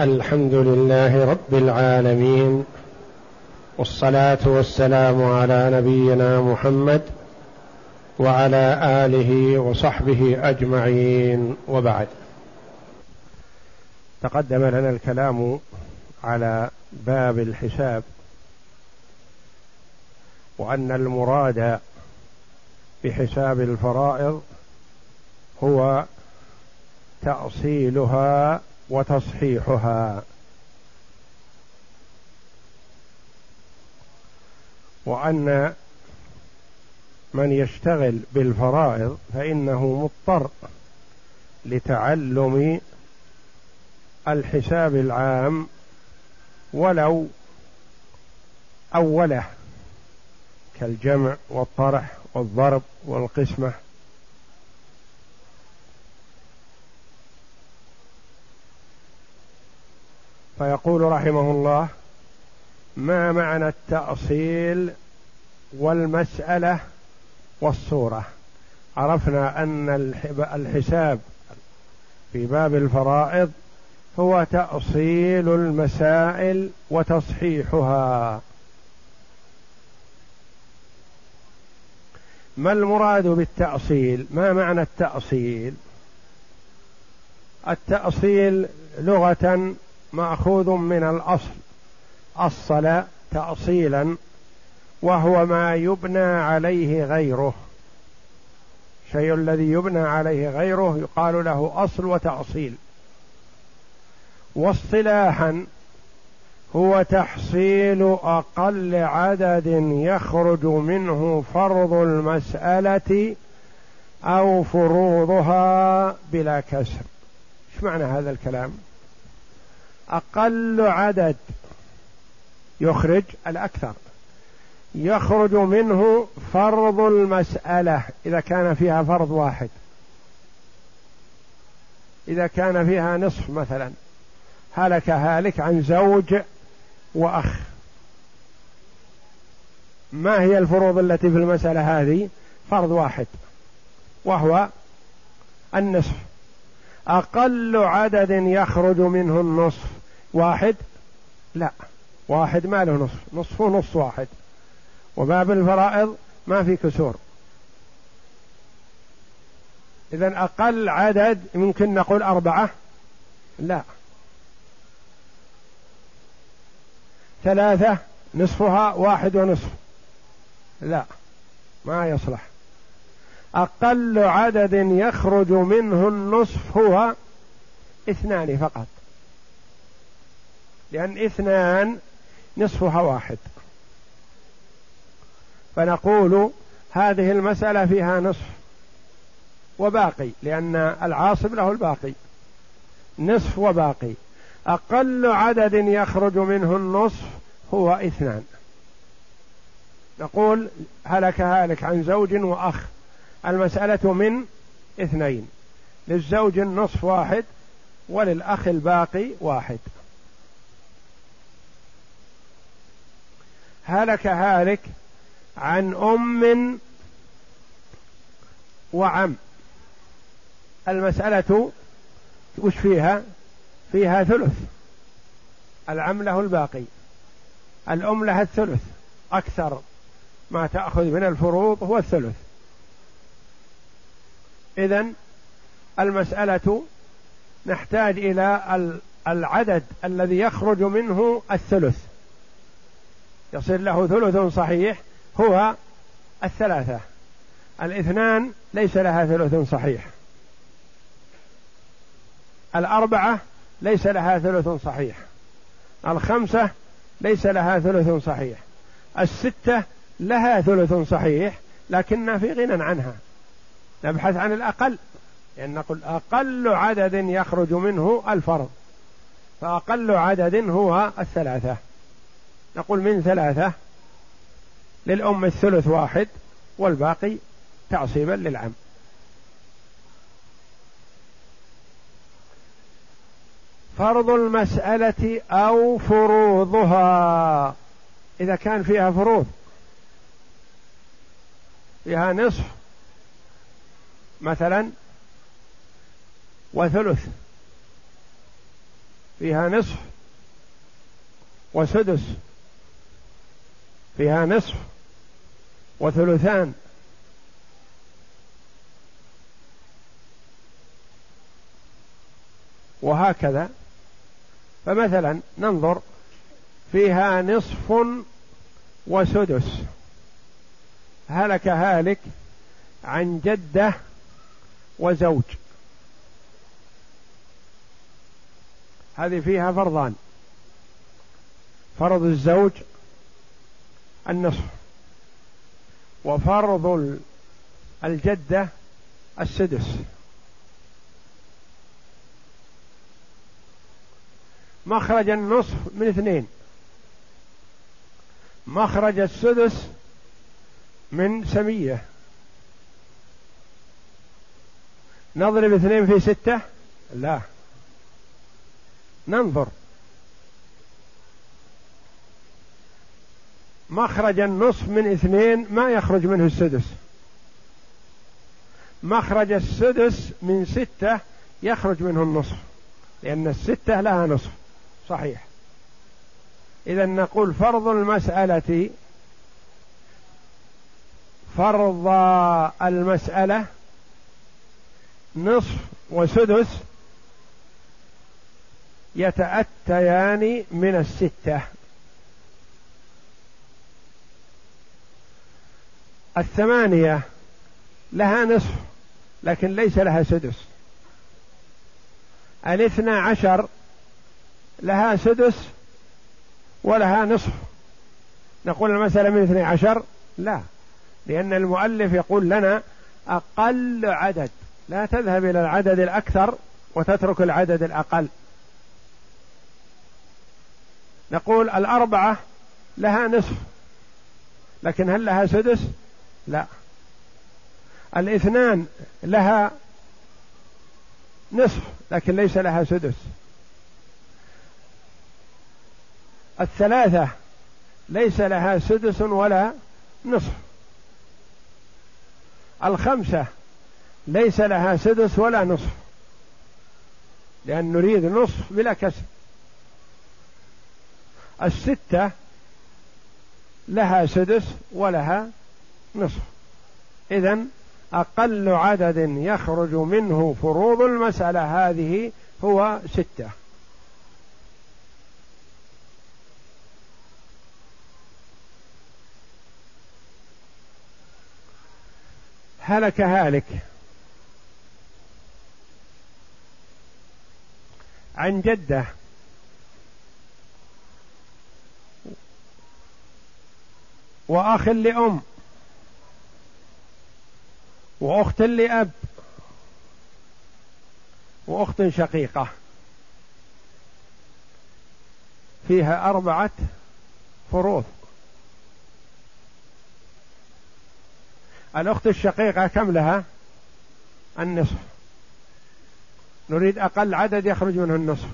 الحمد لله رب العالمين والصلاة والسلام على نبينا محمد وعلى آله وصحبه أجمعين وبعد. تقدم لنا الكلام على باب الحساب وأن المراد بحساب الفرائض هو تأصيلها وتصحيحها. وأن من يشتغل بالفرائض فإنه مضطر لتعلم الحساب العام ولو أوله كالجمع والطرح والضرب والقسمة. فيقول رحمه الله ما معنى التأصيل والمسألة والصورة؟ عرفنا أن الحساب في باب الفرائض هو تأصيل المسائل وتصحيحها. ما المراد بالتأصيل؟ ما معنى التأصيل؟ التأصيل لغة ماخوذ من الأصل. اصل تاصيلا وهو ما يبنى عليه غيره. الشيء الذي يبنى عليه غيره يقال له أصل وتأصيل. واصطلاحا هو تحصيل أقل عدد يخرج منه فرض المسألة أو فروضها بلا كسر. إيش معنى هذا الكلام؟ أقل عدد يخرج الأكثر. يخرج منه فرض المسألة إذا كان فيها فرض واحد. إذا كان فيها نصف مثلا. هلك هالك عن زوج وأخ. ما هي الفروض التي في المسألة هذه؟ فرض واحد وهو النصف. أقل عدد يخرج منه النصف. واحد؟ لا. واحد ما له نصف. نصفه نص واحد. وباب الفرائض ما في كسور. إذا أقل عدد ممكن نقول أربعة؟ لا. ثلاثة نصفها واحد ونصف؟ لا. ما يصلح. أقل عدد يخرج منه النصف هو اثنان فقط. لأن اثنان نصفها واحد. فنقول هذه المسألة فيها نصف وباقي لأن العاصب له الباقي. نصف وباقي. أقل عدد يخرج منه النصف هو اثنان. نقول هلك هالك عن زوج وأخ. المسألة من اثنين. للزوج النصف واحد وللأخ الباقي واحد. هلك هالك عن أم وعم. المسألة وش فيها؟ فيها ثلث. العم له الباقي الأم لها الثلث. أكثر ما تأخذ من الفروض هو الثلث. إذا المسألة نحتاج إلى العدد الذي يخرج منه الثلث. يصير له ثلث صحيح هو الثلاثة. الاثنان ليس لها ثلث صحيح. الأربعة ليس لها ثلث صحيح. الخمسة ليس لها ثلث صحيح. الستة لها ثلث صحيح لكنها في غنى عنها. نبحث عن الأقل لأن نقول أقل عدد يخرج منه الفرض. فأقل عدد هو الثلاثة. نقول من ثلاثة للأم الثلث واحد والباقي تعصيبا للعم. فرض المسألة أو فروضها. إذا كان فيها فروض فيها نصف مثلا وثلث فيها نصف وسدس. فيها نصف وثلثان. وهكذا. فمثلا ننظر فيها نصف وسدس. هلك هالك عن جدة وزوج. هذه فيها فرضان. فرض الزوج النصف وفرض الجدة السدس. مخرج النصف من اثنين. مخرج السدس من سمية. نضرب اثنين في ستة؟ لا. ننظر. مخرج النصف من اثنين ما يخرج منه السدس. مخرج السدس من ستة يخرج منه النصف لأن الستة لها نصف. صحيح. إذا نقول فرض المسألة فرض المسألة نصف وسدس يتأتيان من الستة. الثمانية لها نصف لكن ليس لها سدس. الاثنى عشر لها سدس ولها نصف. نقول المسألة من اثني عشر؟ لا لأن المؤلف يقول لنا أقل عدد. لا تذهب إلى العدد الأكثر وتترك العدد الأقل. نقول الأربعة لها نصف لكن هل لها سدس؟ لا. الاثنان لها نصف لكن ليس لها سدس. الثلاثة ليس لها سدس ولا نصف. الخمسة ليس لها سدس ولا نصف. لأن نريد نصف بلا كسر الستة لها سدس ولها نصف. إذا أقل عدد يخرج منه فروض المسألة. هذه هو ستة. هلك هالك. عن جدة. وأخ لأم. وأخت لأب وأخت شقيقة. فيها أربعة فروض. الأخت الشقيقة كم لها؟ النصف. نريد أقل عدد يخرج منه النصف.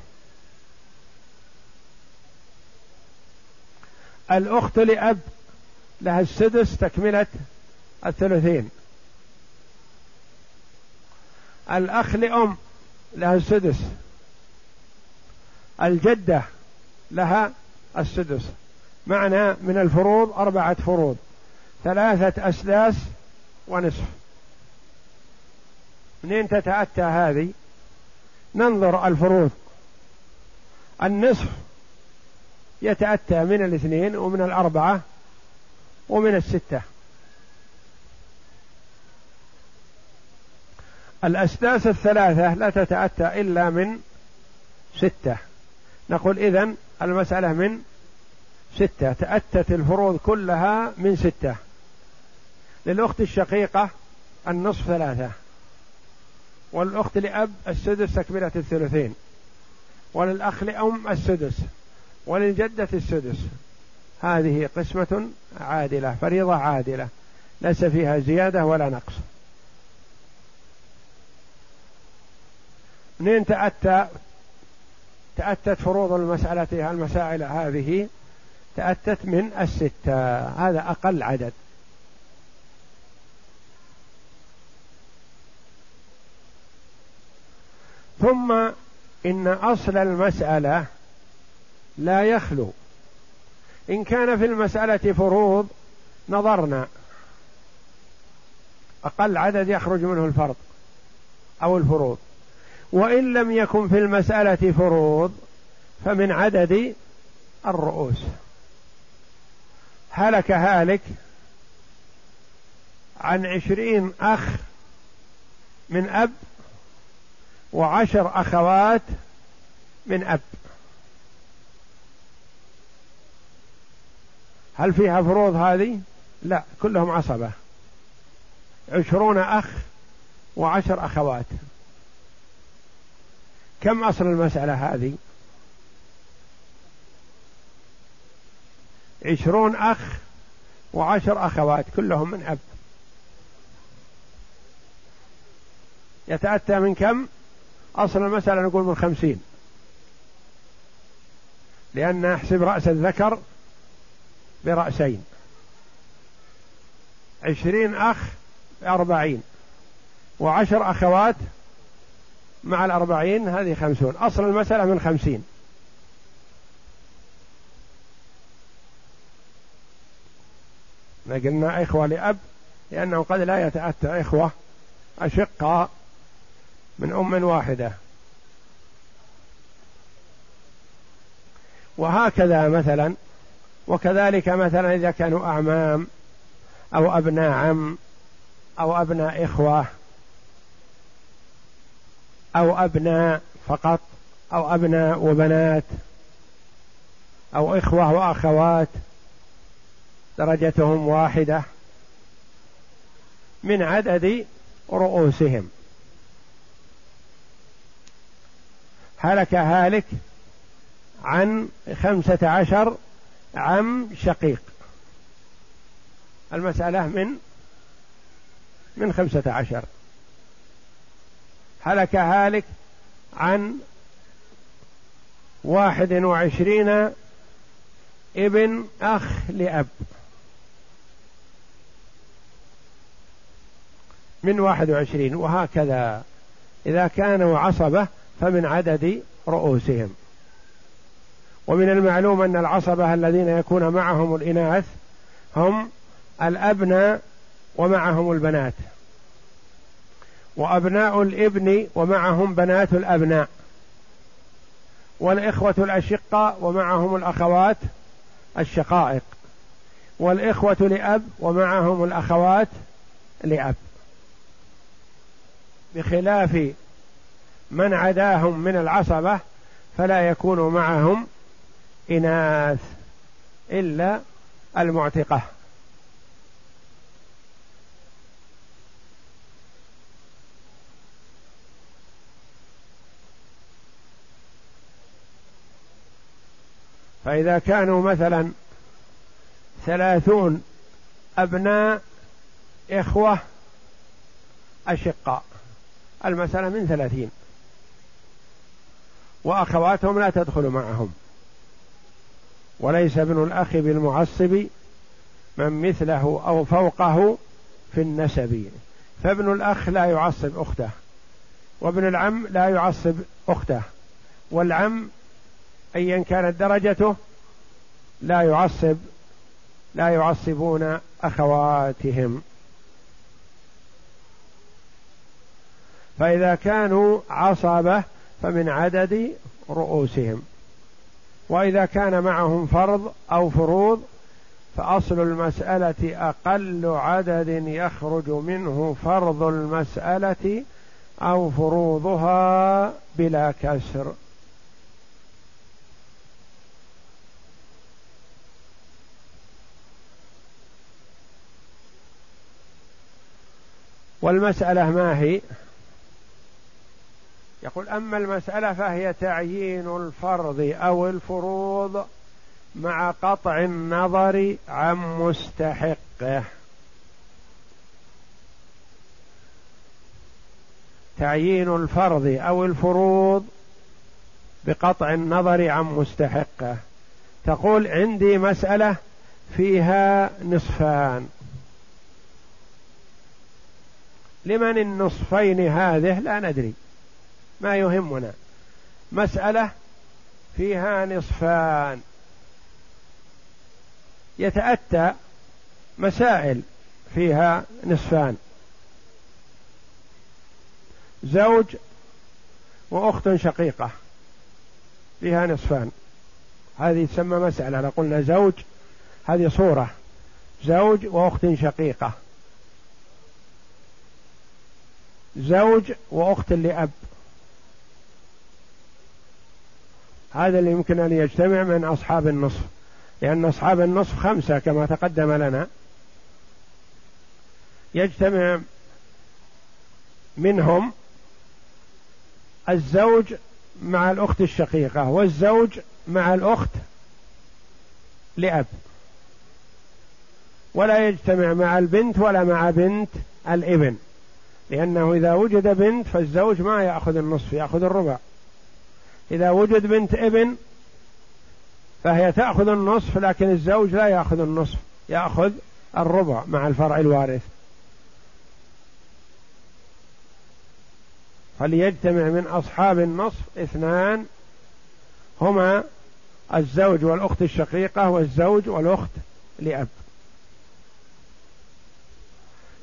الأخت لأب لها السدس تكملة الثلثين الأخ لأم لها السدس. الجدة لها السدس. معنى من الفروض أربعة فروض. ثلاثة أسداس ونصف. منين تتأتى هذه؟ ننظر الفروض. النصف يتأتى من الاثنين ومن الأربعة ومن الستة. الأسداس الثلاثة لا تتأتى إلا من ستة. نقول إذن المسألة من ستة. تأتت الفروض كلها من ستة. للأخت الشقيقة النصف ثلاثة. والأخت لأب السدس تكملة الثلثين. وللأخ لأم السدس. وللجدة السدس. هذه قسمة عادلة فريضة عادلة. ليس فيها زيادة ولا نقص. منين تأتى؟ تأتت فروض المسألة المسائل هذه تأتت من الستة. هذا أقل عدد. ثم إن أصل المسألة لا يخلو. إن كان في المسألة فروض نظرنا. أقل عدد يخرج منه الفرض أو الفروض. وإن لم يكن في المسألة فروض فمن عدد الرؤوس. هلك هالك عن عشرين أخ من أب وعشر أخوات من أب. هل فيها فروض هذه؟ لا كلهم عصبة. عشرون أخ وعشر أخوات. كم أصل المسألة هذه؟ عشرون أخ وعشر أخوات كلهم من أب. يتأتى من كم؟ أصل المسألة نقول من خمسين. لأن نحسب رأس الذكر برأسين. عشرين أخ أربعين. وعشر أخوات مع الأربعين هذه خمسون. أصل المسألة من خمسين. قلنا إخوة لأب لأنه قد لا يتأتى إخوة أشقاء من أم واحدة. وهكذا مثلا وكذلك مثلا إذا كانوا أعمام أو أبناء عم أو أبناء إخوة أو أبناء فقط أو أبناء وبنات أو إخوة وأخوات درجتهم واحدة من عدد رؤوسهم. هلك هالك عن خمسة عشر عم شقيق. المسألة من من خمسة عشر. هلك هالك عن واحد وعشرين ابن أخ لأب. من واحد وعشرين وهكذا. إذا كانوا عصبة فمن عدد رؤوسهم. ومن المعلوم أن العصبة الذين يكون معهم الإناث هم الأبناء ومعهم البنات. وأبناء الإبن ومعهم بنات الأبناء والإخوة الأشقاء ومعهم الأخوات الشقائق والإخوة لأب ومعهم الأخوات لأب بخلاف من عداهم من العصبة فلا يكون معهم إناث إلا المعتقة فإذا كانوا مثلا ثلاثون أبناء إخوة أشقاء المسألة من ثلاثين. وأخواتهم لا تدخل معهم. وليس ابن الأخ بالمعصب من مثله أو فوقه في النسب. فابن الأخ لا يعصب أخته وابن العم لا يعصب أخته والعم أيا كانت درجته لا يعصب لا يعصبون أخواتهم. فإذا كانوا عصبة فمن عدد رؤوسهم. وإذا كان معهم فرض أو فروض فأصل المسألة أقل عدد يخرج منه فرض المسألة أو فروضها بلا كسر. والمسألة ما هي؟ يقول أما المسألة فهي تعيين الفرض أو الفروض مع قطع النظر عن مستحقه. تعيين الفرض أو الفروض بقطع النظر عن مستحقه. تقول عندي مسألة فيها نصفان. لمن النصفين هذه لا ندري. ما يهمنا. مسألة فيها نصفان. يتأتى مسائل فيها نصفان. زوج وأخت شقيقة فيها نصفان. هذه تسمى مسألة. لو قلنا زوج هذه صورة. زوج وأخت شقيقة. زوج وأخت لأب. هذا اللي يمكن أن يجتمع من أصحاب النصف. لأن أصحاب النصف خمسة كما تقدم لنا. يجتمع منهم الزوج مع الأخت الشقيقة والزوج مع الأخت لأب. ولا يجتمع مع البنت ولا مع بنت الإبن. لأنه إذا وجد بنت فالزوج ما يأخذ النصف يأخذ الربع. إذا وجد بنت ابن فهي تأخذ النصف لكن الزوج لا يأخذ النصف يأخذ الربع مع الفرع الوارث. فليجتمع من أصحاب النصف اثنان هما الزوج والأخت الشقيقة والزوج والأخت لأب.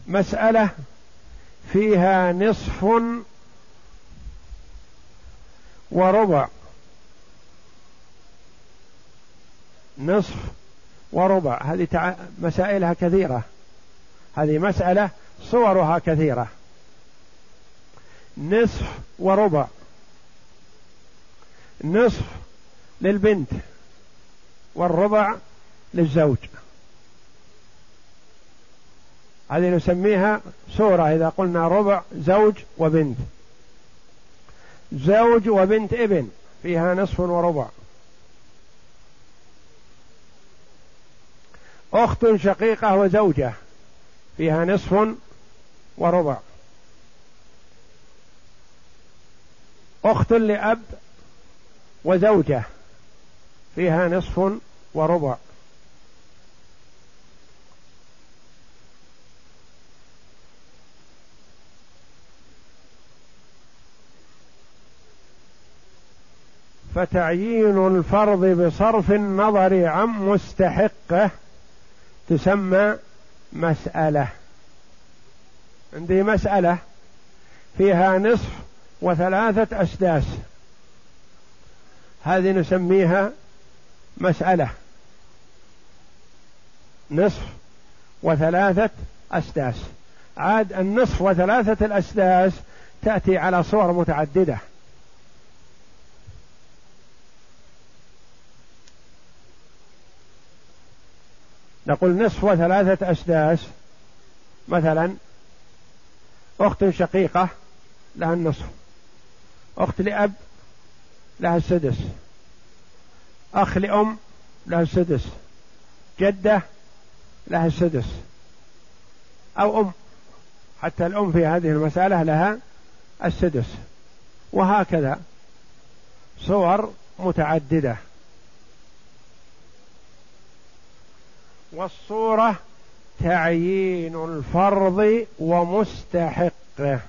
مسألة فيها نصف وربع. نصف وربع. هذه تع... مسائلها كثيرة. هذه مسألة صورها كثيرة. نصف وربع. نصف للبنت والربع للزوج. هذه نسميها سورة إذا قلنا ربع زوج وبنت. زوج وبنت ابن فيها نصف وربع. أخت شقيقة وزوجة فيها نصف وربع. أخت لأب وزوجة فيها نصف وربع. فتعيين الفرض بصرف النظر عن مستحقه تسمى مسألة. عندي مسألة فيها نصف وثلاثة أسداس. هذه نسميها مسألة. نصف وثلاثة أسداس. عاد النصف وثلاثة الأسداس تأتي على صور متعددة. نقول نصف وثلاثة أسداس مثلا أخت شقيقة لها النصف أخت لأب لها السدس أخ لأم لها السدس جدة لها السدس أو أم حتى الأم في هذه المسألة لها السدس وهكذا. صور متعددة. والصورة تعيين الفرض ومستحقه.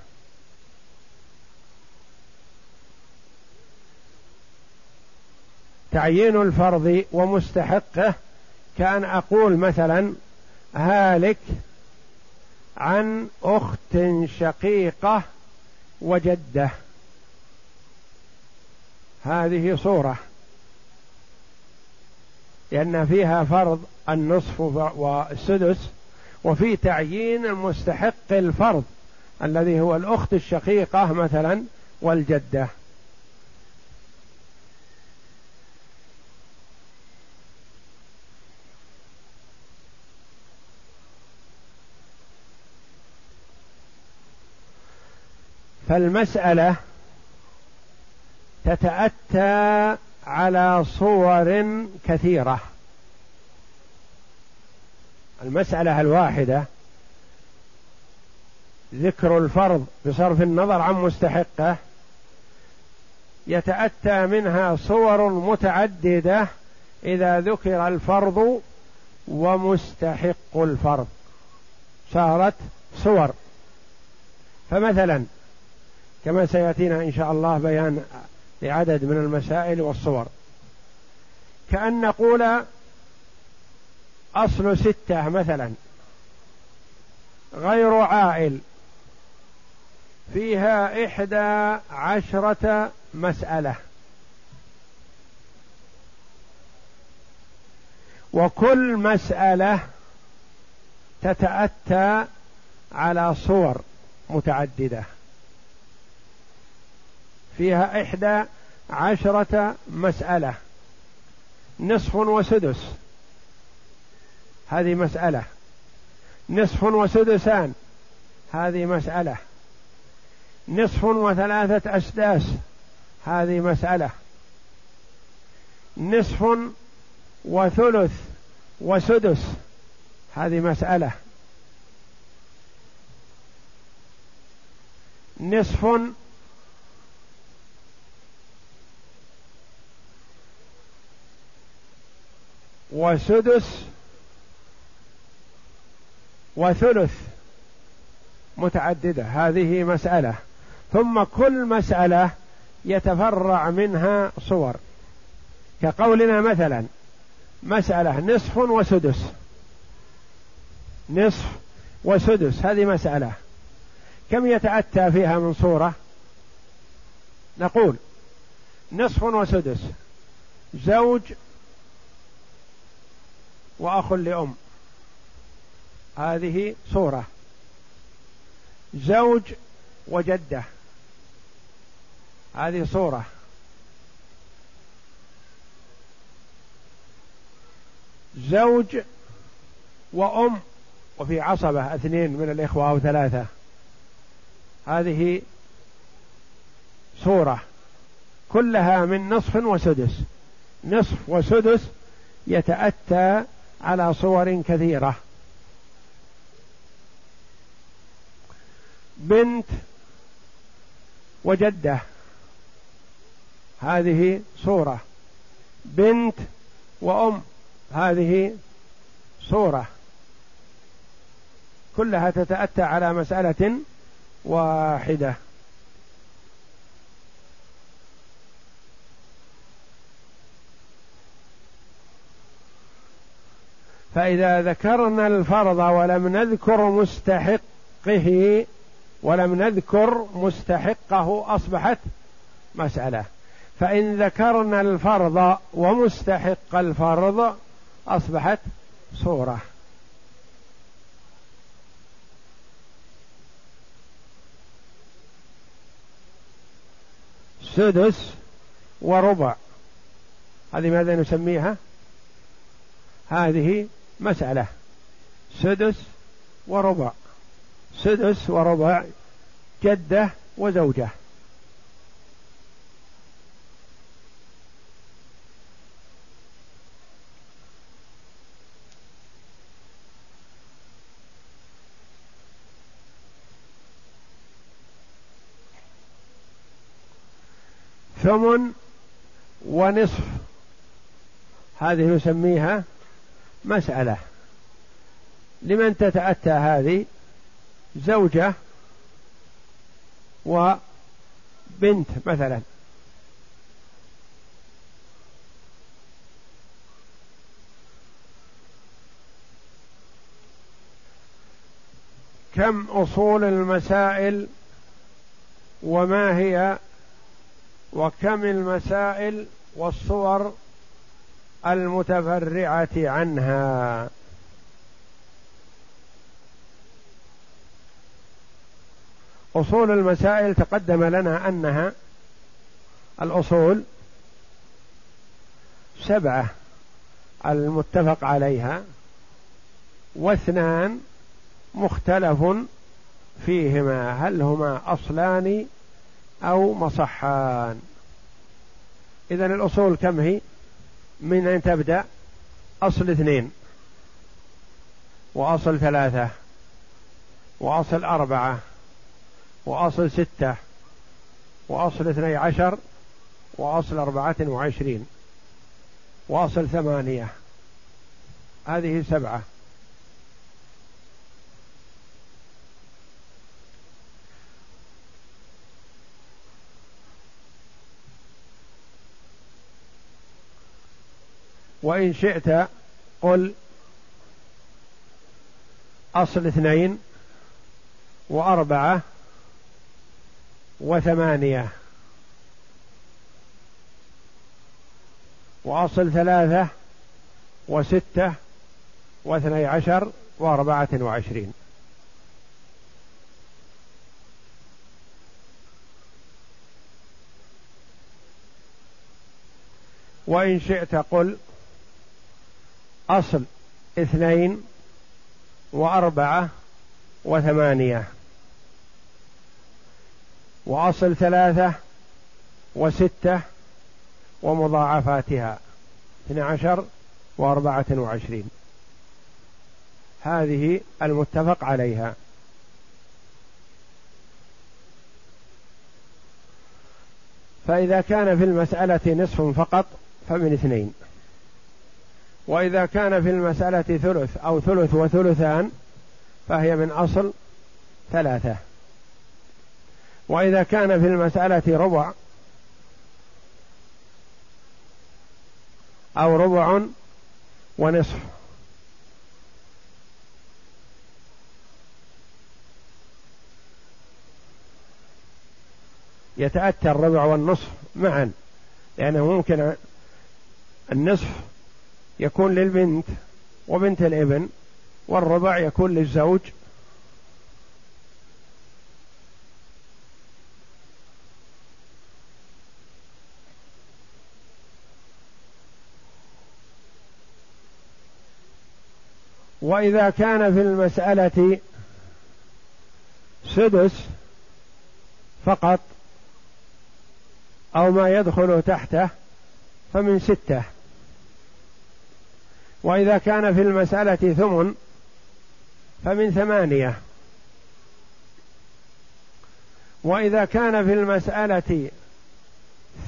تعيين الفرض ومستحقه كأن أقول مثلا هالك عن أخت شقيقة وجدة. هذه صورة. لأن فيها فرض النصف والسدس وفي تعيين المستحق الفرض الذي هو الأخت الشقيقة مثلا والجدة. فالمسألة تتأتى على صور كثيرة. المسألة الواحدة ذكر الفرض بصرف النظر عن مستحقة يتأتى منها صور متعددة إذا ذكر الفرض ومستحق الفرض. صارت صور. فمثلا كما سيأتينا إن شاء الله بيان لعدد من المسائل والصور. كأن نقول أصل ستة مثلا. غير عائل. فيها إحدى عشرة مسألة. وكل مسألة تتأتى على صور متعددة. فيها إحدى عشرة مسألة. نصف وسدس. هذه مسألة. نصف وسدسان. هذه مسألة. نصف وثلاثة أسداس. هذه مسألة. نصف وثلث وسدس. هذه مسألة. نصف وسدس وثلث متعددة. هذه مسألة. ثم كل مسألة يتفرع منها صور. كقولنا مثلا مسألة نصف وسدس. نصف وسدس هذه مسألة. كم يتأتى فيها من صورة؟ نقول نصف وسدس زوج وأخ لأم. هذه صورة. زوج وجدة. هذه صورة. زوج وأم وفي عصبة اثنين من الإخوة أو ثلاثة. هذه صورة. كلها من نصف وسدس. نصف وسدس يتأتى على صور كثيرة. بنت وجدة. هذه صورة. بنت وأم. هذه صورة. كلها تتأتى على مسألة واحدة. فإذا ذكرنا الفرض ولم نذكر مستحقه ولم نذكر مستحقه أصبحت مسألة. فإن ذكرنا الفرض ومستحق الفرض أصبحت صورة. سدس وربع. هذه ماذا نسميها؟ هذه مسألة. سدس وربع. سدس وربع جدة وزوجة. ثمن ونصف. هذه نسميها مسألة. لمن تتأتى هذه؟ زوجة وبنت مثلا. كم أصول المسائل وما هي وكم المسائل والصور المتفرعة عنها؟ أصول المسائل تقدم لنا أنها الأصول سبعة المتفق عليها واثنان مختلف فيهما هل هما أصلان أو مصحان. إذا الأصول كم هي؟ من أين تبدأ؟ أصل اثنين وأصل ثلاثة وأصل أربعة وأصل ستة وأصل اثني عشر وأصل أربعة وعشرين وأصل ثمانية. هذه سبعة. وإن شئت قل أصل اثنين وأربعة وثمانية. وأصل ثلاثة وستة واثني عشر وأربعة وعشرين. وإن شئت قل أصل اثنين وأربعة وثمانية. وأصل ثلاثة وستة ومضاعفاتها اثنى عشر وأربعة وعشرين. هذه المتفق عليها. فإذا كان في المسألة نصف فقط فمن اثنين. وإذا كان في المسألة ثلث أو ثلث وثلثان فهي من أصل ثلاثة. وإذا كان في المسألة ربع أو ربع ونصف. يتأتى الربع والنصف معا لأنه ممكن النصف يكون للبنت وبنت الابن والربع يكون للزوج وإذا كان في المسألة سدس فقط أو ما يدخل تحته فمن ستة. وإذا كان في المسألة ثمن فمن ثمانية. وإذا كان في المسألة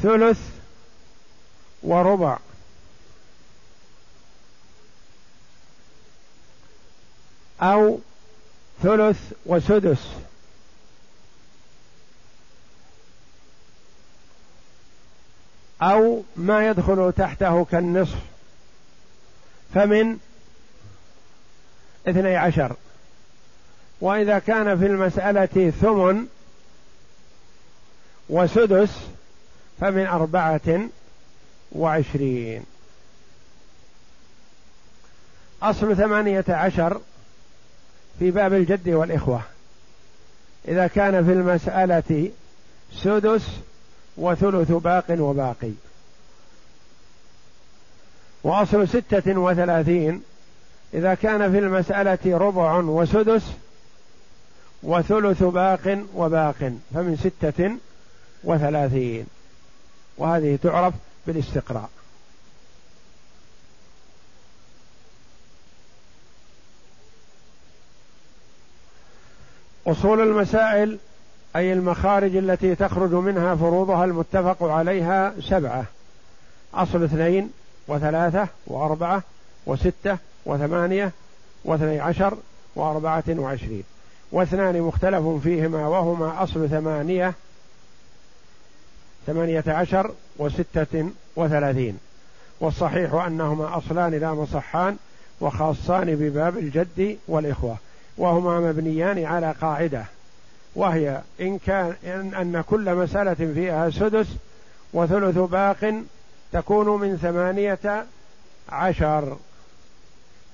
ثلث وربع. أو ثلث وسدس. أو ما يدخل تحته كالنصف. فمن اثني عشر. وإذا كان في المسألة ثمن وسدس فمن أربعة وعشرين. أصل ثمانية عشر في باب الجد والإخوة. إذا كان في المسألة سدس وثلث باق وباقي. وأصل ستة وثلاثين. إذا كان في المسألة ربع وسدس وثلث باق وباق فمن ستة وثلاثين. وهذه تعرف بالاستقراء. أصول المسائل أي المخارج التي تخرج منها فروضها المتفق عليها سبعة. أصل اثنين وثلاثة وأربعة وستة وثمانية واثني عشر وأربعة وعشرين. واثنان مختلف فيهما وهما أصل ثمانية ثمانية عشر وستة وثلاثين. والصحيح أنهما أصلان لا مصحان وخاصان بباب الجد والإخوة. وهما مبنيان على قاعدة وهي إن كان إن, أن كل مسألة فيها سدس وثلث باق تكون من ثمانية عشر.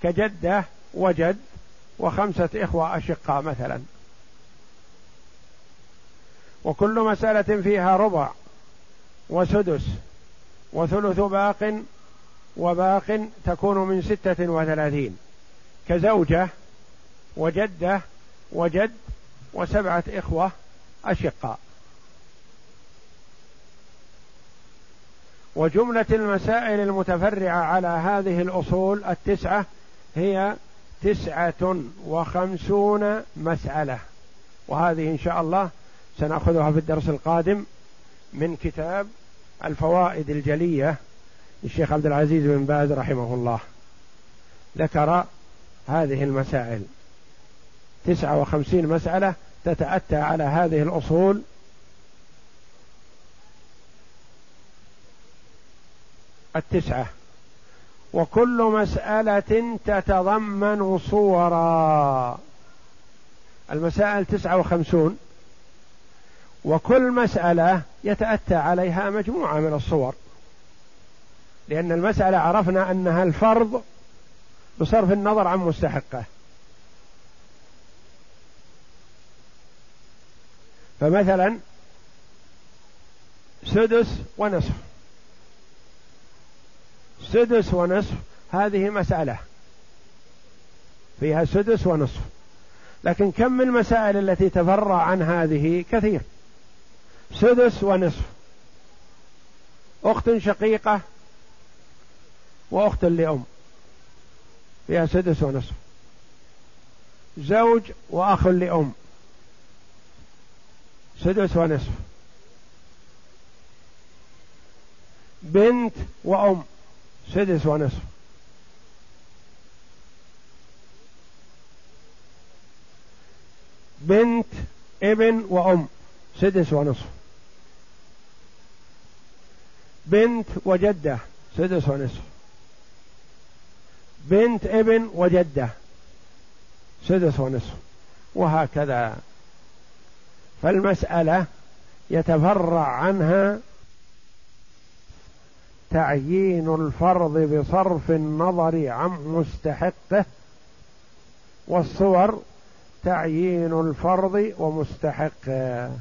كجدة وجد وخمسة إخوة أشقاء مثلا. وكل مسألة فيها ربع وسدس وثلث باق وباق تكون من ستة وثلاثين. كزوجة وجدة وجد وسبعة إخوة أشقاء. وجملة المسائل المتفرعة على هذه الأصول التسعة هي تسعة وخمسون مسألة. وهذه إن شاء الله سنأخذها في الدرس القادم من كتاب الفوائد الجلية للشيخ عبد العزيز بن باز رحمه الله. ذكر هذه المسائل. تسعة وخمسين مسألة تتأتى على هذه الأصول. التسعة. وكل مسألة تتضمن صورا. المسائل تسعة وخمسون. وكل مسألة يتأتى عليها مجموعة من الصور. لأن المسألة عرفنا أنها الفرض بصرف النظر عن مستحقه. فمثلا سدس ونصف. سدس ونصف هذه مسألة. فيها سدس ونصف. لكن كم من المسائل التي تفرع عن هذه؟ كثير. سدس ونصف. أخت شقيقة وأخت لأم. فيها سدس ونصف. زوج وأخ لأم. سدس ونصف بنت وأم. سدس ونصف بنت ابن وأم. سدس ونصف بنت وجدة. سدس ونصف بنت ابن وجدة. سدس ونصف وهكذا. فالمسألة يتفرع عنها تعيين الفرض بصرف النظر عن مستحقه والصور تعيين الفرض ومستحقه.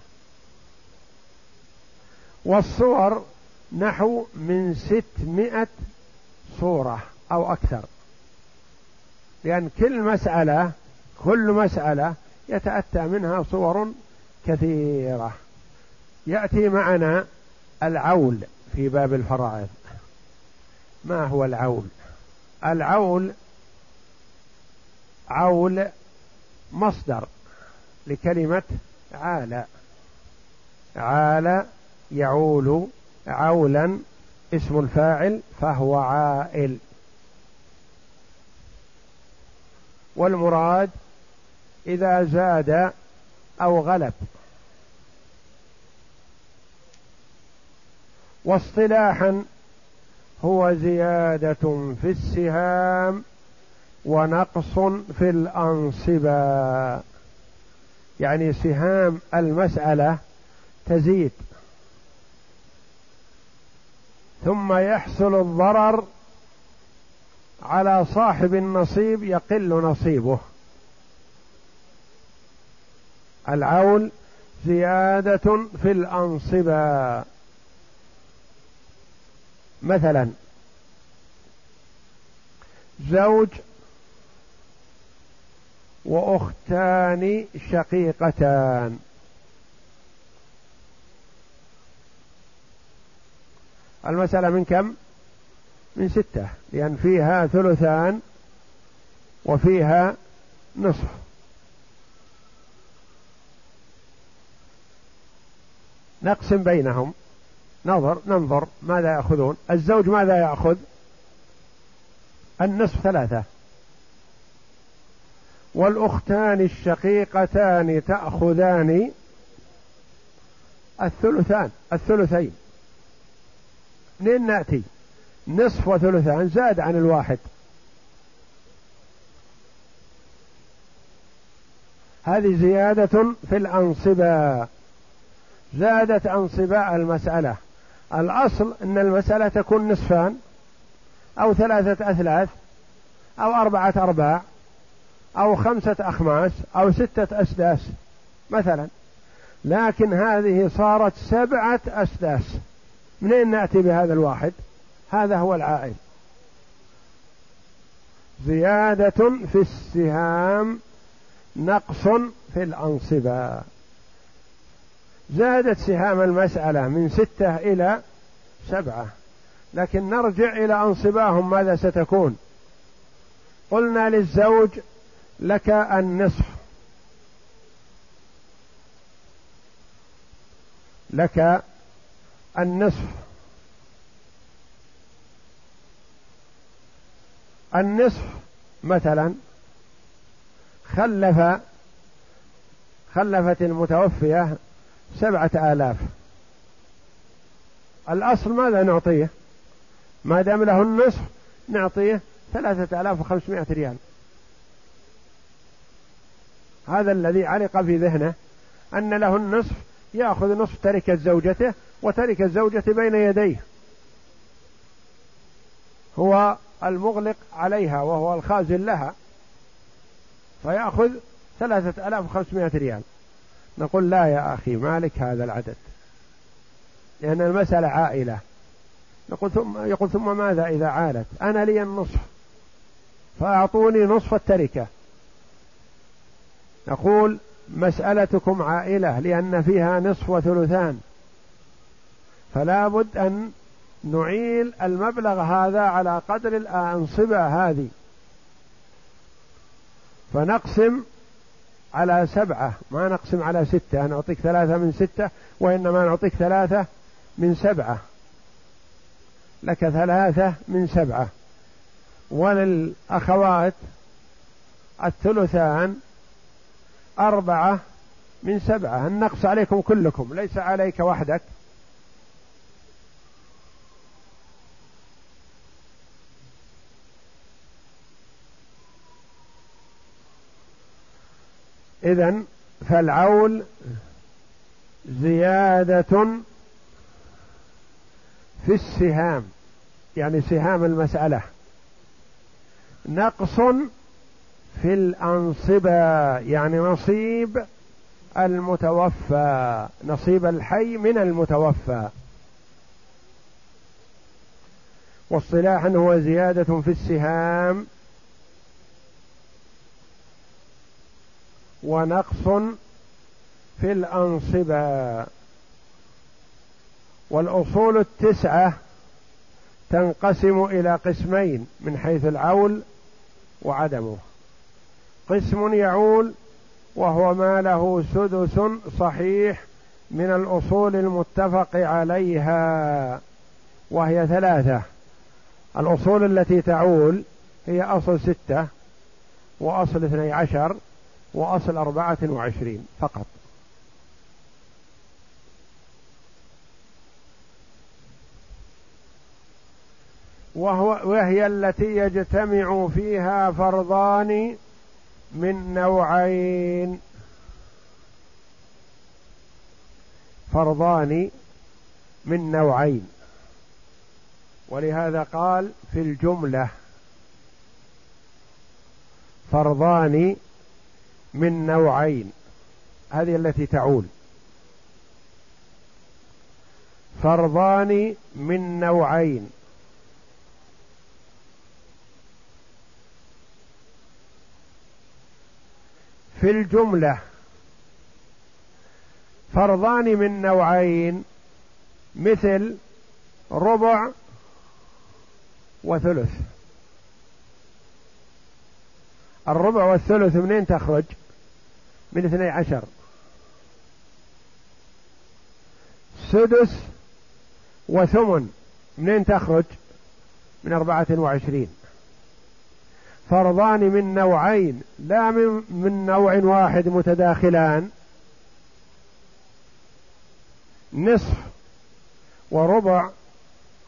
والصور نحو من ستمائة صورة أو أكثر. لأن كل مسألة كل مسألة يتأتى منها صور كثيرة. يأتي معنا العول في باب الفرائض. ما هو العول؟ العول عول مصدر لكلمة عال. عال يعول عولا اسم الفاعل فهو عائل. والمراد إذا زاد أو غلب. واصطلاحا هو زيادة في السهام ونقص في الأنصبة. يعني سهام المسألة تزيد. ثم يحصل الضرر على صاحب النصيب يقل نصيبه. العول زيادة في الأنصبة. مثلا زوج وأختان شقيقتان. المسألة من كم؟ من ستة لأن فيها ثلثان وفيها نصف. نقسم بينهم. نظر ننظر ماذا يأخذون. الزوج ماذا يأخذ؟ النصف ثلاثة. والأختان الشقيقتان تأخذان الثلثان الثلثين. منين نأتي؟ نصف وثلثان زاد عن الواحد. هذه زيادة في الأنصبة. زادت أنصباء المسألة. الأصل أن المسألة تكون نصفان أو ثلاثة أثلاث أو أربعة أرباع أو خمسة أخماس أو ستة أسداس مثلا. لكن هذه صارت سبعة أسداس. منين نأتي بهذا الواحد؟ هذا هو العائد. زيادة في السهام نقص في الأنصبة زادت سهام المسألة من ستة إلى سبعة. لكن نرجع إلى أنصباهم ماذا ستكون. قلنا للزوج لك النصف. لك النصف. النصف مثلا خلف خلفت المتوفية سبعة آلاف. الأصل ماذا نعطيه؟ ما دام له النصف نعطيه ثلاثة آلاف وخمسمائة ريال. هذا الذي علق في ذهنه أن له النصف يأخذ نصف تركة زوجته وتركة زوجته بين يديه. هو المغلق عليها وهو الخازن لها. فيأخذ ثلاثة آلاف وخمسمائة ريال. نقول لا يا أخي مالك هذا العدد؟ لأن المسألة عائلة. نقول ثم يقول ثم ماذا إذا عالت؟ أنا لي النصف فأعطوني نصف التركة. نقول مسألتكم عائلة لأن فيها نصف وثلثان. فلا بد أن نعيل المبلغ هذا على قدر الأنصبة هذه. فنقسم على سبعة ما نقسم على ستة نعطيك ثلاثة من ستة وإنما نعطيك ثلاثة من سبعة. لك ثلاثة من سبعة. وللأخوات الثلثان أربعة من سبعة. النقص عليكم كلكم ليس عليك وحدك. إذا فالعول زيادة في السهام يعني سهام المسألة. نقص في الأنصبة يعني نصيب المتوفى نصيب الحي من المتوفى. واصطلاحا هو زيادة في السهام ونقص في الأنصبة. والأصول التسعة تنقسم إلى قسمين من حيث العول وعدمه. قسم يعول وهو ما له سدس صحيح من الأصول المتفق عليها وهي ثلاثة. الأصول التي تعول هي أصل ستة وأصل اثني عشر وأصل أربعة وعشرين فقط. وهو وهي التي يجتمع فيها فرضان من نوعين. فرضان من نوعين. ولهذا قال في الجملة فرضان من نوعين. هذه التي تعول. فرضان من نوعين. في الجملة فرضان من نوعين مثل ربع وثلث. الربع والثلث منين تخرج؟ من اثني عشر. سدس وثمن منين تخرج؟ من أربعة وعشرين. فرضان من نوعين لا من, من نوع واحد متداخلان. نصف وربع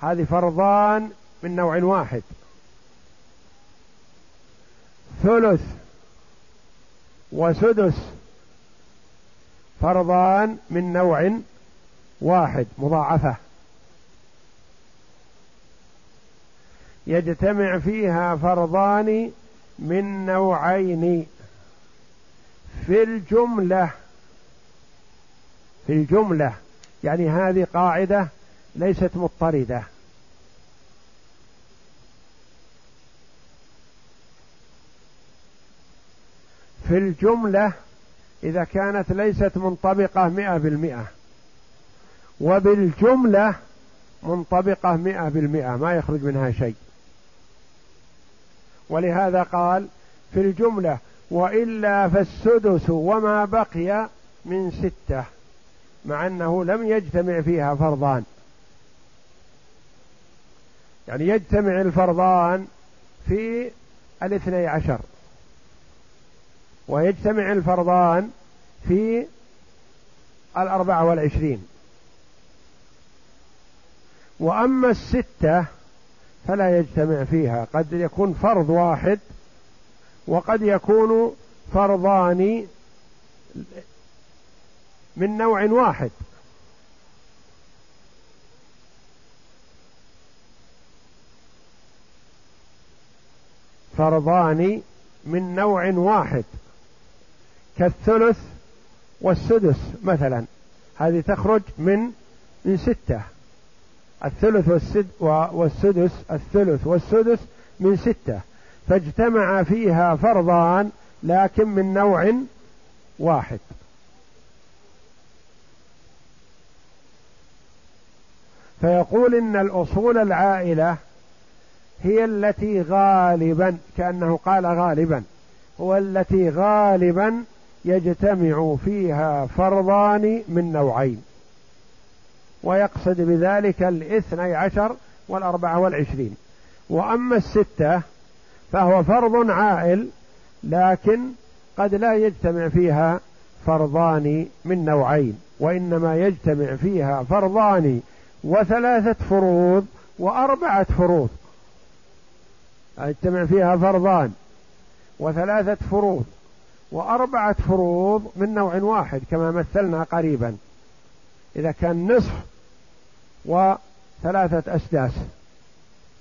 هذه فرضان من نوع واحد. ثلث وسدس فرضان من نوع واحد مضاعفة. يجتمع فيها فرضان من نوعين. في الجملة في الجملة يعني هذه قاعدة ليست مضطردة. في الجملة إذا كانت ليست منطبقة مئة بالمئة. وبالجملة منطبقة مئة بالمئة ما يخرج منها شيء. ولهذا قال في الجملة وإلا فالسدس وما بقي من ستة مع أنه لم يجتمع فيها فرضان. يعني يجتمع الفرضان في الاثني عشر. ويجتمع الفرضان في الأربعة والعشرين. وأما الستة فلا يجتمع فيها قد يكون فرض واحد وقد يكون فرضان من نوع واحد. فرضان من نوع واحد. كالثلث والسدس مثلا. هذه تخرج من من ستة. الثلث والسد والسدس الثلث والسدس من ستة. فاجتمع فيها فرضان لكن من نوع واحد. فيقول إن الأصول العائلة هي التي غالبا كأنه قال غالبا هو التي غالبا يجتمع فيها فرضان من نوعين. ويقصد بذلك الاثني عشر والأربعة والعشرين. وأما الستة فهو فرض عائل لكن قد لا يجتمع فيها فرضان من نوعين وإنما يجتمع فيها فرضان وثلاثة فروض وأربعة فروض. يجتمع فيها فرضان وثلاثة فروض. وأربعة فروض من نوع واحد كما مثلنا قريبا. إذا كان نصف وثلاثة أسداس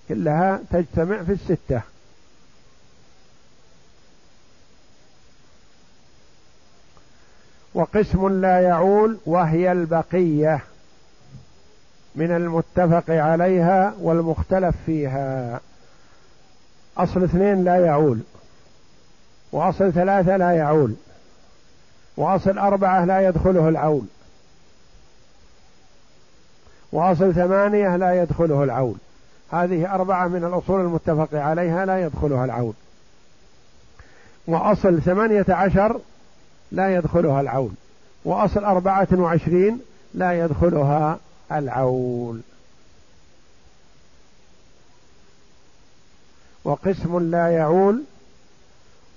كلها تجتمع في الستة. وقسم لا يعول وهي البقية من المتفق عليها والمختلف فيها. أصل اثنين لا يعول. وأصل ثلاثة لا يعول. وأصل أربعة لا يدخله العول. وأصل ثمانية لا يدخله العول. هذه أربعة من الأصول المتفق عليها لا يدخلها العول. وأصل ثمانية عشر لا يدخلها العول. وأصل أربعة وعشرين لا يدخلها العول. وقسم لا يعول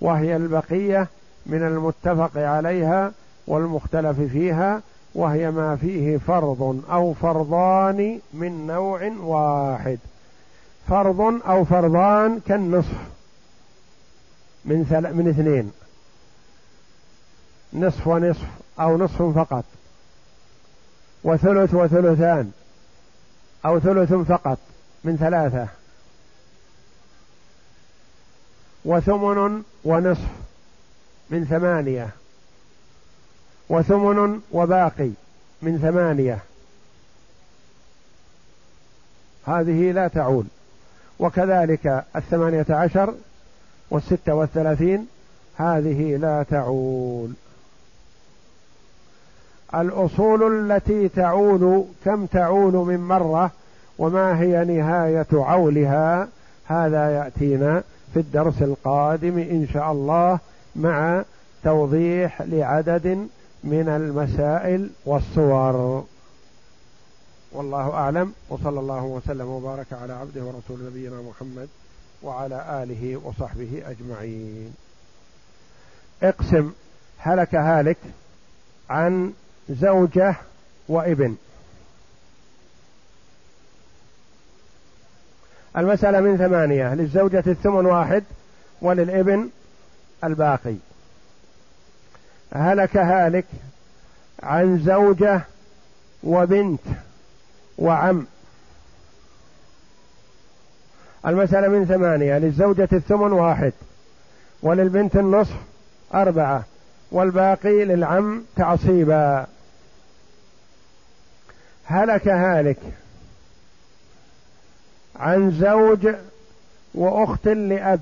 وهي البقية من المتفق عليها والمختلف فيها وهي ما فيه فرض أو فرضان من نوع واحد. فرض أو فرضان كالنصف من ثل... من اثنين. نصف ونصف أو نصف فقط. وثلث وثلثان أو ثلث فقط من ثلاثة. وثمن ونصف من ثمانية. وثمن وباقي من ثمانية. هذه لا تعول. وكذلك الثمانية عشر والستة والثلاثين هذه لا تعول. الأصول التي تعول كم تعول من مرة وما هي نهاية عولها هذا يأتينا في الدرس القادم إن شاء الله مع توضيح لعدد من المسائل والصور. والله أعلم وصلى الله وسلم وبارك على عبده ورسول نبينا محمد وعلى آله وصحبه أجمعين. اقسم هلك هالك عن زوجة وابن. المسألة من ثمانية للزوجة الثمن واحد وللإبن الباقي. هلك هالك عن زوجة وبنت وعم. المسألة من ثمانية للزوجة الثمن واحد وللبنت النصف أربعة والباقي للعم تعصيبا. هلك هالك عن زوج وأخت لأب.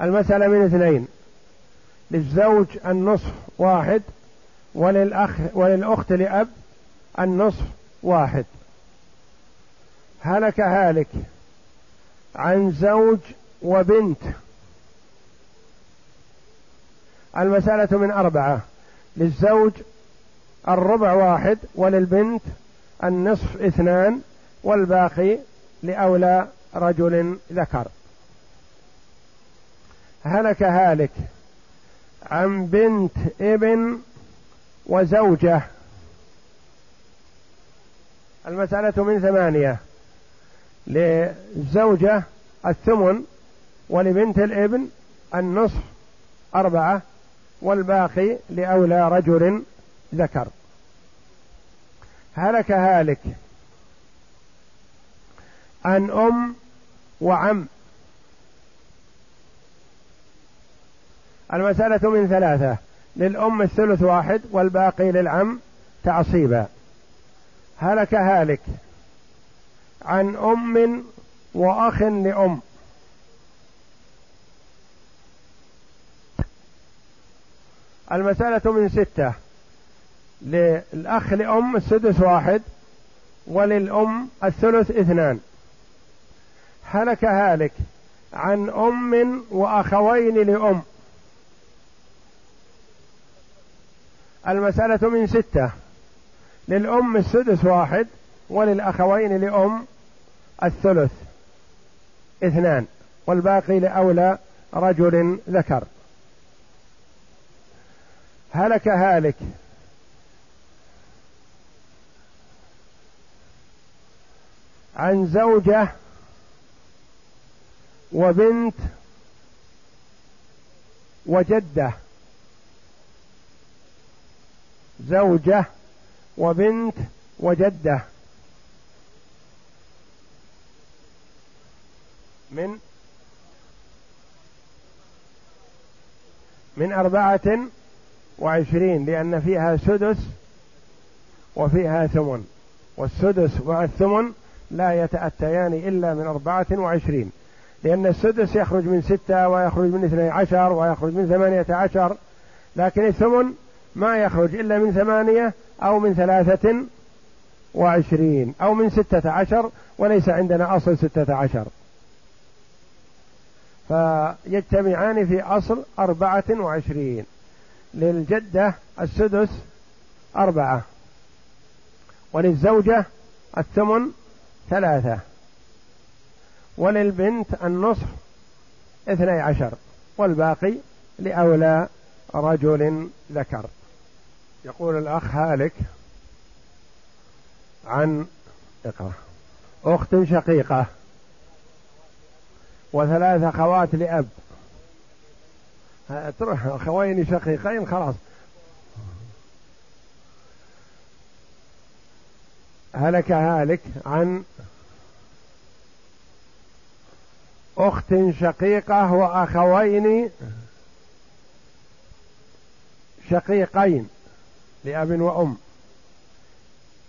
المسألة من اثنين. للزوج النصف واحد وللأخ وللأخت لأب النصف واحد. هلك هالك عن زوج وبنت. المسألة من أربعة. للزوج الربع واحد وللبنت النصف اثنان والباقي لأولى رجل ذكر. هلك هالك عن بنت ابن وزوجة. المسألة من ثمانية. للزوجة الثمن ولبنت الابن النصف أربعة والباقي لأولى رجل ذكر. هلك هالك. عن أم وعم. المسألة من ثلاثة. للأم الثلث واحد والباقي للعم تعصيبا. هلك هالك. عن أم وأخ لأم. المسألة من ستة. للأخ لأم السدس واحد وللأم الثلث اثنان. هلك هالك عن أم وأخوين لأم. المسألة من ستة. للأم السدس واحد وللأخوين لأم الثلث اثنان. والباقي لأولى رجل ذكر. هلك هالك عن زوجة وبنت وجدة. زوجة وبنت وجدة. من من أربعة وعشرين لأن فيها سدس وفيها ثمن. والسدس والثمن لا يتأتيان إلا من أربعة وعشرين. لأن السدس يخرج من ستة ويخرج من اثني عشر ويخرج من ثمانية عشر لكن الثمن ما يخرج إلا من ثمانية أو من ثلاثة وعشرين أو من ستة عشر وليس عندنا أصل ستة عشر. فيجتمعان في أصل أربعة وعشرين. للجدة السدس أربعة وللزوجة الثمن ثلاثة. وللبنت النصف اثني عشر والباقي لأولى رجل ذكر. يقول الأخ هالك عن اقرأ. أخت شقيقة وثلاث أخوات لأب. تروح أخوين شقيقين خلاص. هلك هالك عن أخت شقيقة وأخوين شقيقين لأب وأم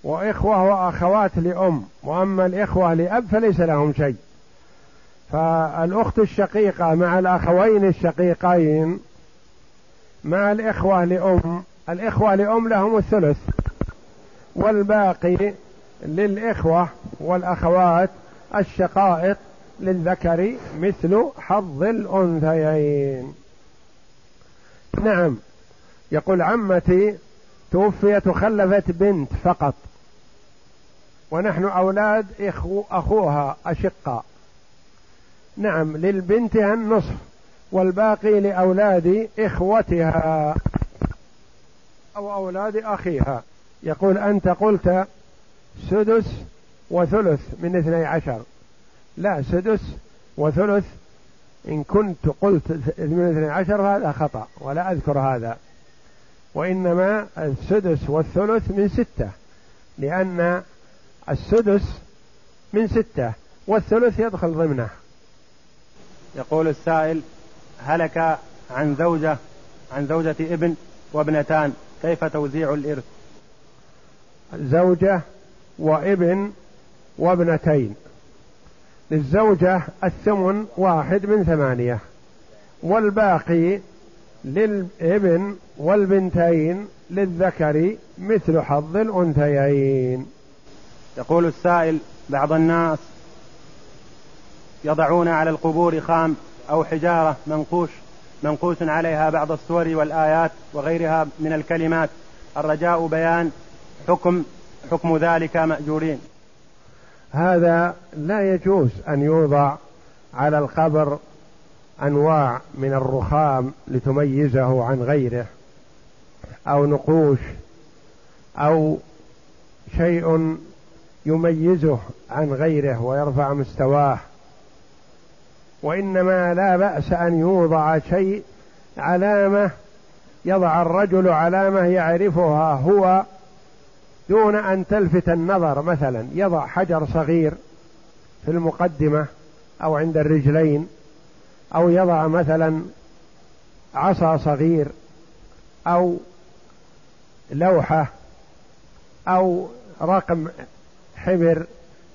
وإخوة وأخوات لأم وأما الإخوة لأب فليس لهم شيء. فالأخت الشقيقة مع الأخوين الشقيقين مع الإخوة لأم الإخوة لأم لهم الثلث والباقي للإخوة والأخوات الشقائق للذكر مثل حظ الأنثيين. نعم يقول عمتي توفيت وخلفت بنت فقط ونحن أولاد إخو أخوها أشقاء. نعم للبنتها النصف والباقي لأولاد إخوتها أو أولاد أخيها. يقول أنت قلت سدس وثلث من اثني عشر. لا سدس وثلث إن كنت قلت من اثني عشر هذا خطأ ولا أذكر هذا. وإنما السدس والثلث من ستة لأن السدس من ستة والثلث يدخل ضمنه. يقول السائل هلك عن زوجة عن زوجة ابن وابنتان كيف توزيع الإرث؟ زوجة وابن وابنتين. للزوجة الثمن واحد من ثمانية. والباقي للابن والبنتين للذكر مثل حظ الأنثيين. يقول السائل بعض الناس يضعون على القبور خام أو حجارة منقوش منقوش عليها بعض الصور والآيات وغيرها من الكلمات. الرجاء بيان حكم حكم ذلك مأجورين. هذا لا يجوز أن يوضع على القبر أنواع من الرخام لتميزه عن غيره أو نقوش أو شيء يميزه عن غيره ويرفع مستواه. وإنما لا بأس أن يوضع شيء علامة يضع الرجل علامة يعرفها هو دون أن تلفت النظر مثلا يضع حجر صغير في المقدمة أو عند الرجلين أو يضع مثلا عصا صغير أو لوحة أو رقم حبر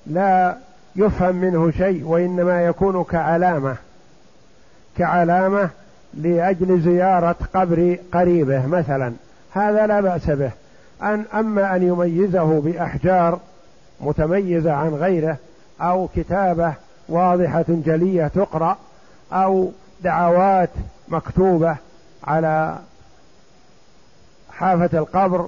لا يفهم منه شيء وإنما يكون كعلامة. كعلامة لأجل زيارة قبر قريبه مثلا. هذا لا بأس به. أن أما أن يميزه بأحجار متميزة عن غيره أو كتابة واضحة جلية تقرأ أو دعوات مكتوبة على حافة القبر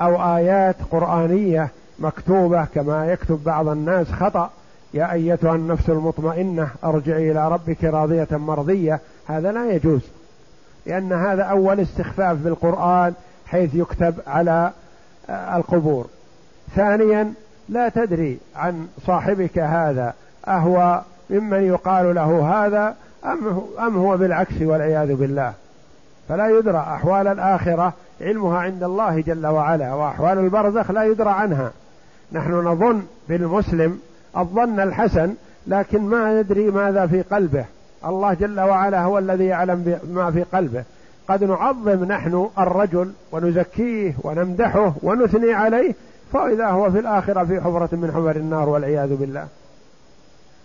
أو آيات قرآنية مكتوبة كما يكتب بعض الناس خطأ يا أيتها النفس المطمئنة أرجعي إلى ربك راضية مرضية. هذا لا يجوز لأن هذا أول استخفاف بالقرآن حيث يكتب على القبور. ثانيا لا تدري عن صاحبك هذا أهو ممن يقال له هذا أم, هو بالعكس والعياذ بالله. فلا يدرى أحوال الآخرة علمها عند الله جل وعلا وأحوال البرزخ لا يدرى عنها. نحن نظن بالمسلم الظن الحسن لكن ما ندري ماذا في قلبه. الله جل وعلا هو الذي يعلم ما في قلبه. قد نعظم نحن الرجل ونزكيه ونمدحه ونثني عليه فإذا هو في الآخرة في حفرة من حفر النار والعياذ بالله.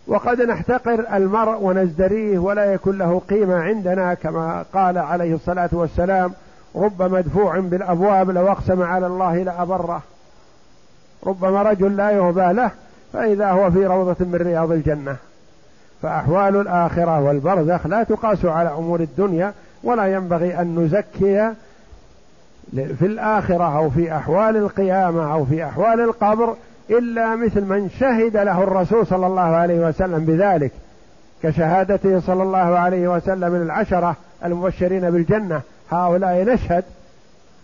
وقد نحتقر المرء ونزدريه ولا يكون له قيمة عندنا كما قال عليه الصلاة والسلام رب مدفوع بالأبواب لو أقسم على الله لأبره. ربما رجل لا يهبى له فإذا هو في روضة من رياض الجنة. فأحوال الآخرة والبرزخ لا تقاس على أمور الدنيا ولا ينبغي أن نزكي في الآخرة أو في أحوال القيامة أو في أحوال القبر إلا مثل من شهد له الرسول صلى الله عليه وسلم بذلك كشهادته صلى الله عليه وسلم العشرة المبشرين بالجنة. هؤلاء نشهد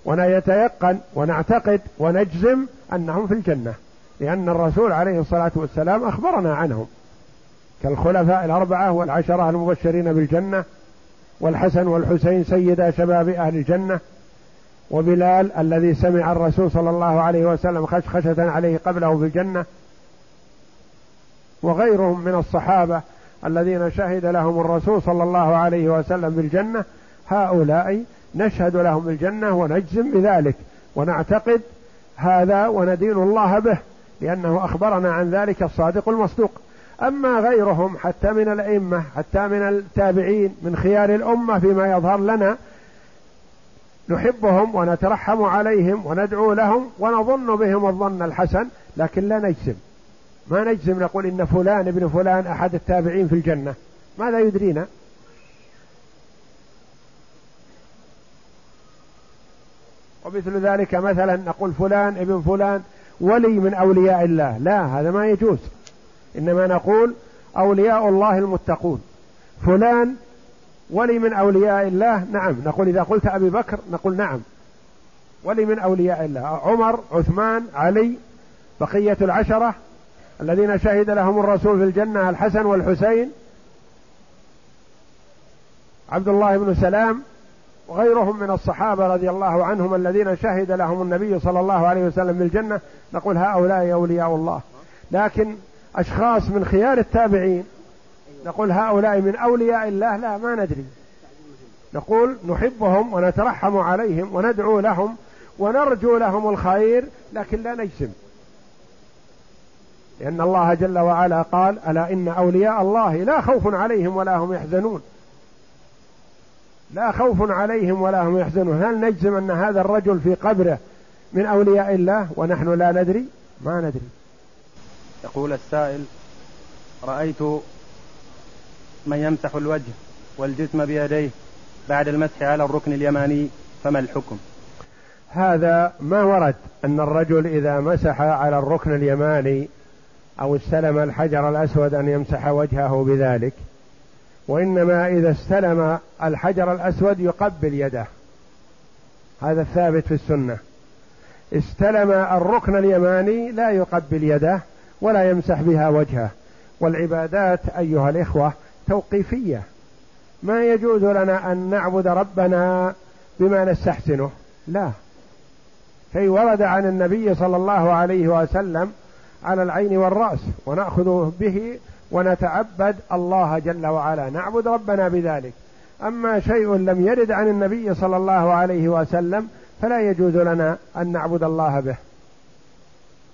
ونيتيقن ونعتقد ونجزم أنهم في الجنة لأن الرسول عليه الصلاة والسلام أخبرنا عنهم. كالخلفاء الأربعة والعشرة المبشرين بالجنة والحسن والحسين سيدا شباب أهل الجنة وبلال الذي سمع الرسول صلى الله عليه وسلم خشخشة عليه قبله في الجنة وغيرهم من الصحابة الذين شهد لهم الرسول صلى الله عليه وسلم بالجنة هؤلاء نشهد لهم بالجنة ونجزم بذلك ونعتقد هذا وندين الله به لأنه أخبرنا عن ذلك الصادق المصدوق. أما غيرهم حتى من الأئمة حتى من التابعين من خيار الأمة فيما يظهر لنا نحبهم ونترحم عليهم وندعو لهم ونظن بهم الظن الحسن لكن لا نجزم. ما نجزم نقول إن فلان ابن فلان أحد التابعين في الجنة. ماذا يدرينا؟ ومثل ذلك مثلا نقول فلان ابن فلان ولي من أولياء الله. لا هذا ما يجوز. إنما نقول أولياء الله المتقون. فلان ولي من أولياء الله؟ نعم. نقول إذا قلت أبي بكر نقول نعم. ولي من أولياء الله. عمر عثمان علي بقية العشرة الذين شهد لهم الرسول في الجنة الحسن والحسين عبد الله بن سلام وغيرهم من الصحابة رضي الله عنهم الذين شهد لهم النبي صلى الله عليه وسلم بالجنة نقول هؤلاء أولياء الله. لكن أشخاص من خيار التابعين. نقول هؤلاء من أولياء الله لا ما ندري. نقول نحبهم ونترحم عليهم وندعو لهم ونرجو لهم الخير لكن لا نجزم لأن الله جل وعلا قال ألا إن أولياء الله لا خوف عليهم ولا هم يحزنون. لا خوف عليهم ولا هم يحزنون. هل نجزم أن هذا الرجل في قبره من أولياء الله ونحن لا ندري؟ ما ندري. يقول السائل رأيت من يمسح الوجه والجسم بيديه بعد المسح على الركن اليماني فما الحكم؟ هذا ما ورد أن الرجل إذا مسح على الركن اليماني أو استلم الحجر الأسود أن يمسح وجهه بذلك وإنما إذا استلم الحجر الأسود يقبل يده. هذا الثابت في السنة. استلم الركن اليماني لا يقبل يده ولا يمسح بها وجهه. والعبادات أيها الإخوة توقيفية. ما يجوز لنا أن نعبد ربنا بما نستحسنه. لا. شيء ورد عن النبي صلى الله عليه وسلم على العين والرأس ونأخذ به ونتعبد الله جل وعلا. نعبد ربنا بذلك. أما شيء لم يرد عن النبي صلى الله عليه وسلم فلا يجوز لنا أن نعبد الله به.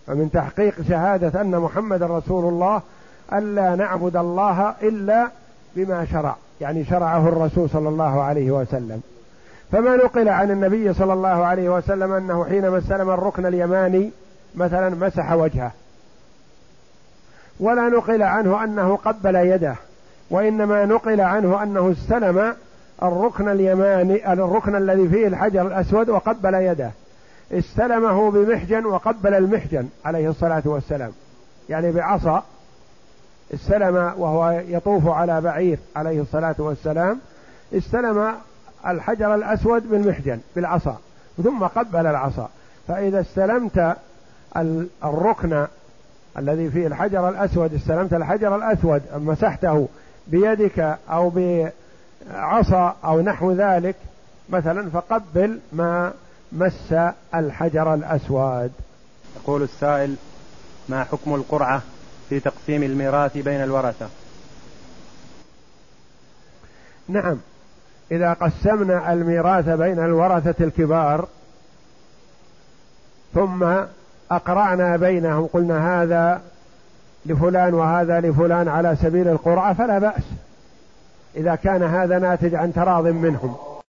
فمن تحقيق شهادة أن محمد رسول الله الا نعبد الله إلا بما شرع يعني شرعه الرسول صلى الله عليه وسلم. فما نقل عن النبي صلى الله عليه وسلم أنه حينما استلم الركن اليماني مثلا مسح وجهه. ولا نقل عنه أنه قبل يده وإنما نقل عنه أنه استلم الركن اليماني الركن الذي فيه الحجر الأسود وقبل يده. استلمه بمحجن وقبل المحجن عليه الصلاة والسلام. يعني بعصا استلم وهو يطوف على بعير عليه الصلاة والسلام استلم الحجر الأسود بالمحجن بالعصا ثم قبل العصا. فإذا استلمت الركن الذي فيه الحجر الأسود استلمت الحجر الأسود مسحته بيدك أو بعصا أو نحو ذلك مثلا فقبل ما مس الحجر الأسود. يقول السائل ما حكم القرعة في تقسيم الميراث بين الورثة؟ نعم إذا قسمنا الميراث بين الورثة الكبار ثم أقرعنا بينهم قلنا هذا لفلان وهذا لفلان على سبيل القرعة فلا بأس إذا كان هذا ناتج عن تراض منهم.